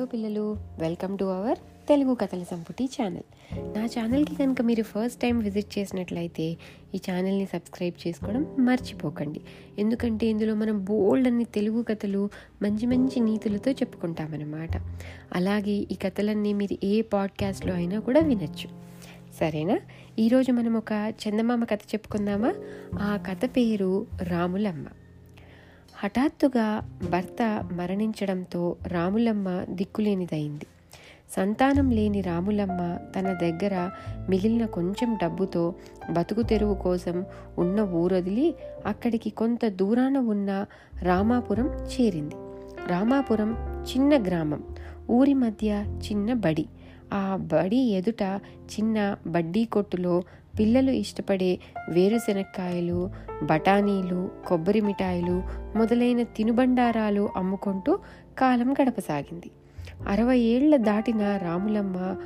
Hello పిల్లలు welcome to our Telugu కథల సంపుటి ఛానల్. నా ఛానల్కి కనుక మీరు ఫస్ట్ టైం విజిట్ చేసినట్లయితే ఈ ఛానల్ని సబ్స్క్రైబ్ చేసుకోవడం మర్చిపోకండి. ఎందుకంటే ఇందులో మనం బోల్డ్ అన్ని తెలుగు కథలు మంచి మంచి నీతులతో చెప్పుకుంటామన్నమాట. అలాగే ఈ కథలన్నీ మీరు ఏ పాడ్కాస్ట్లో అయినా కూడా వినొచ్చు. సరేనా? ఈరోజు మనం ఒక చందమామ కథ చెప్పుకుందామా? ఆ కథ పేరు రాములమ్మ. హఠాత్తుగా భర్త మరణించడంతో రాములమ్మ దిక్కులేనిదైంది. సంతానం లేని రాములమ్మ తన దగ్గర మిగిలిన కొంచెం డబ్బుతో బతుకు తెరువు కోసం ఉన్న ఊరొదిలి అక్కడికి కొంత దూరాన ఉన్న రామాపురం చేరింది. రామాపురం చిన్న గ్రామం ఊరి మధ్య చిన్న బడి. ఆ బడి ఎదుట చిన్న బడ్డీ కొట్టులో పిల్లలు ఇష్టపడే వేరుశెనక్కాయలు బఠానీలు కొబ్బరి మిఠాయిలు మొదలైన తినుబండారాలు అమ్ముకుంటూ కాలం గడపసాగింది. అరవై ఏళ్ళ దాటిన రాములమ్మ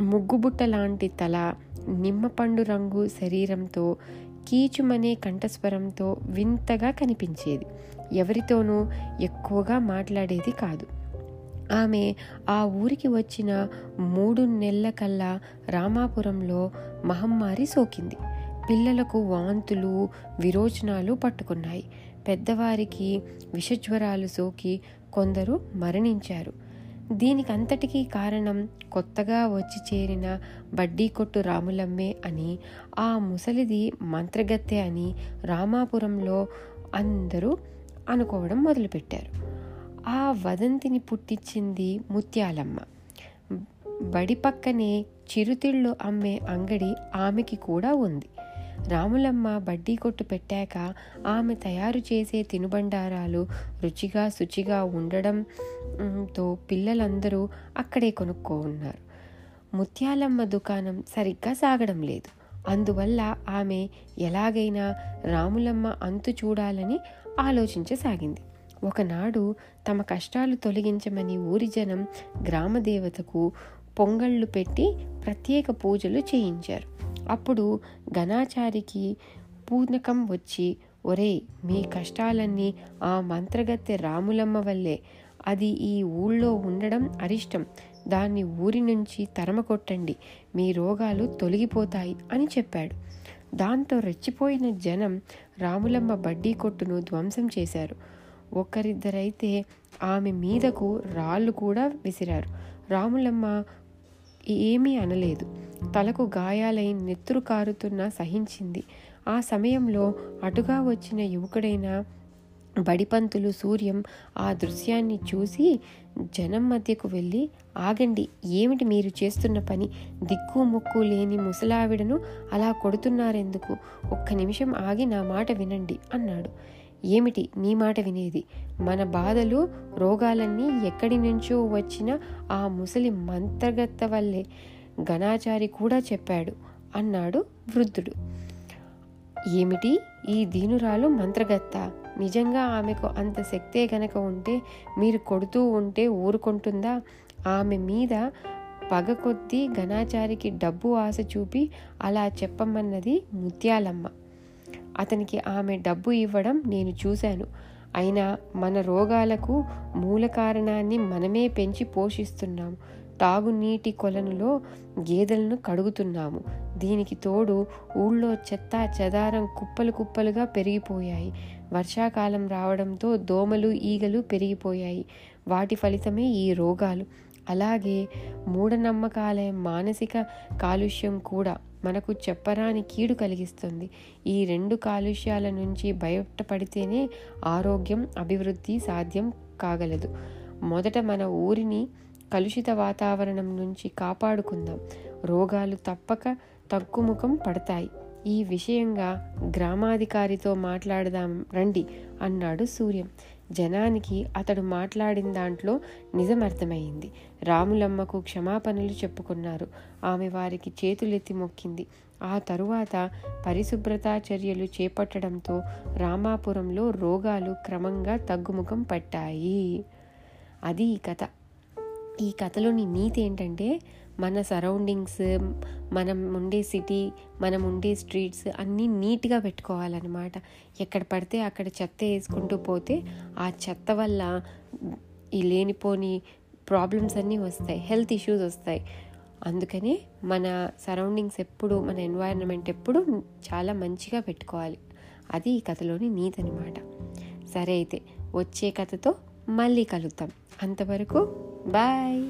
ముగ్గుబుట్ట లాంటి తల నిమ్మపండు రంగు శరీరంతో కీచుమనే కంఠస్వరంతో వింతగా కనిపించేది. ఎవరితోనూ ఎక్కువగా మాట్లాడేది కాదు. ఆమె ఆ ఊరికి వచ్చిన మూడు నెలల కల్లా రామాపురంలో మహమ్మారి సోకింది. పిల్లలకు వాంతులు విరోచనాలు పట్టుకున్నాయి. పెద్దవారికి విషజ్వరాలు సోకి కొందరు మరణించారు. దీనికంతటికీ కారణం కొత్తగా వచ్చి చేరిన బడ్డీ కొట్టు రాములమ్మే అని ఆ ముసలిది మంత్రగత్తె అని రామాపురంలో అందరూ అనుకోవడం మొదలుపెట్టారు. ఆ వదంతిని పుట్టించింది ముత్యాలమ్మ. బడి పక్కనే చిరుతిళ్ళు అమ్మే అంగడి ఆమెకి కూడా ఉంది. రాములమ్మ బడ్డీ కొట్టు పెట్టాక ఆమె తయారు చేసే తినుబండారాలు రుచిగా శుచిగా ఉండడంతో పిల్లలందరూ అక్కడే కొనుక్కో ఉన్నారు ముత్యాలమ్మ దుకాణం సరిగ్గా సాగడం లేదు. అందువల్ల ఆమె ఎలాగైనా రాములమ్మ అంతు చూడాలని ఆలోచించసాగింది. ఒకనాడు తమ కష్టాలు తొలగించమని ఊరి జనం గ్రామదేవతకు పొంగళ్ళు పెట్టి ప్రత్యేక పూజలు చేయించారు. అప్పుడు ఘనాచారికి పూర్ణకం వచ్చి ఒరే మీ కష్టాలన్నీ ఆ మంత్రగత్తె రాములమ్మ వల్లే. అది ఈ ఊళ్ళో ఉండడం అరిష్టం. దాన్ని ఊరి నుంచి తరమకొట్టండి. మీ రోగాలు తొలగిపోతాయి అని చెప్పాడు. దాంతో రెచ్చిపోయిన జనం రాములమ్మ బడ్డీ కొట్టును ధ్వంసం చేశారు. ఒకరిద్దరైతే ఆమె మీదకు రాళ్ళు కూడా విసిరారు. రాములమ్మ ఏమీ అనలేదు. తలకు గాయాలై నెత్తురు కారుతున్నా సహించింది. ఆ సమయంలో అటుగా వచ్చిన యువకుడైన బడిపంతులు సూర్యం ఆ దృశ్యాన్ని చూసి జనం మధ్యకు వెళ్ళి ఆగండి ఏమిటి మీరు చేస్తున్న పని? దిక్కు ముక్కు లేని ముసలావిడను అలా కొడుతున్నారెందుకు? ఒక్క నిమిషం ఆగి నా మాట వినండి అన్నాడు. ఏమిటి నీ మాట వినేది? మన బాధలు రోగాలన్నీ ఎక్కడి నుంచో వచ్చిన ఆ ముసలి మంత్రగత్త వల్లే ఘనాచారి కూడా చెప్పాడు అన్నాడు వృద్ధుడు. ఏమిటి? ఈ దీనురాలు మంత్రగత్త. నిజంగా ఆమెకు అంత శక్తే గనక ఉంటే మీరు కొడుతూ ఉంటే ఊరుకుంటుందా? ఆమె మీద పగ కొద్దీ ఘనాచారికి డబ్బు ఆశ చూపి అలా చెప్పమన్నది ముత్యాలమ్మ. అతనికి ఆమె డబ్బు ఇవ్వడం నేను చూశాను. అయినా మన రోగాలకు మూల కారణాన్ని మనమే పెంచి పోషిస్తున్నాము. తాగునీటి కొలనులో గేదెలను కడుగుతున్నాము. దీనికి తోడు ఊళ్ళో చెత్త చెదారం కుప్పలు కుప్పలుగా పెరిగిపోయాయి. వర్షాకాలం రావడంతో దోమలు ఈగలు పెరిగిపోయాయి. వాటి ఫలితమే ఈ రోగాలు. అలాగే మూఢనమ్మకాల మానసిక కాలుష్యం కూడా. మనకు చెప్పరాని కీడు కలిగిస్తుంది. ఈ రెండు కాలుష్యాల నుంచి బయటపడితేనే ఆరోగ్యం అభివృద్ధి సాధ్యం కాగలదు. మొదట మన ఊరిని కలుషిత వాతావరణం నుంచి కాపాడుకుందాం. రోగాలు తప్పక తక్కుముఖం పడతాయి. ఈ విషయంగా గ్రామాధికారితో మాట్లాడదాం రండి అన్నాడు సూర్యం. జనానికి అతడు మాట్లాడిన దాంట్లో నిజమర్థమైంది. రాములమ్మకు క్షమాపణలు చెప్పుకున్నారు. ఆమె వారికి చేతులెత్తి మొక్కింది. ఆ తరువాత పరిశుభ్రతా చర్యలు చేపట్టడంతో రామాపురంలో రోగాలు క్రమంగా తగ్గుముఖం పట్టాయి. అది ఈ కథ. ఈ కథలోని నీతి ఏంటంటే మన సరౌండింగ్స్ మనం ఉండే సిటీ మనం ఉండే స్ట్రీట్స్ అన్నీ నీట్గా పెట్టుకోవాలన్నమాట. ఎక్కడ పడితే అక్కడ చెత్త వేసుకుంటూ పోతే ఆ చెత్త వల్ల ఈ లేనిపోని ప్రాబ్లమ్స్ అన్నీ వస్తాయి హెల్త్ ఇష్యూస్ వస్తాయి. అందుకనే మన సరౌండింగ్స్ ఎప్పుడు మన ఎన్వైరన్మెంట్ ఎప్పుడు చాలా మంచిగా పెట్టుకోవాలి. అది ఈ కథలోని నీతి అనమాట సరే అయితే వచ్చే కథతో మళ్ళీ కలుద్దాం. అంతవరకు బాయ్!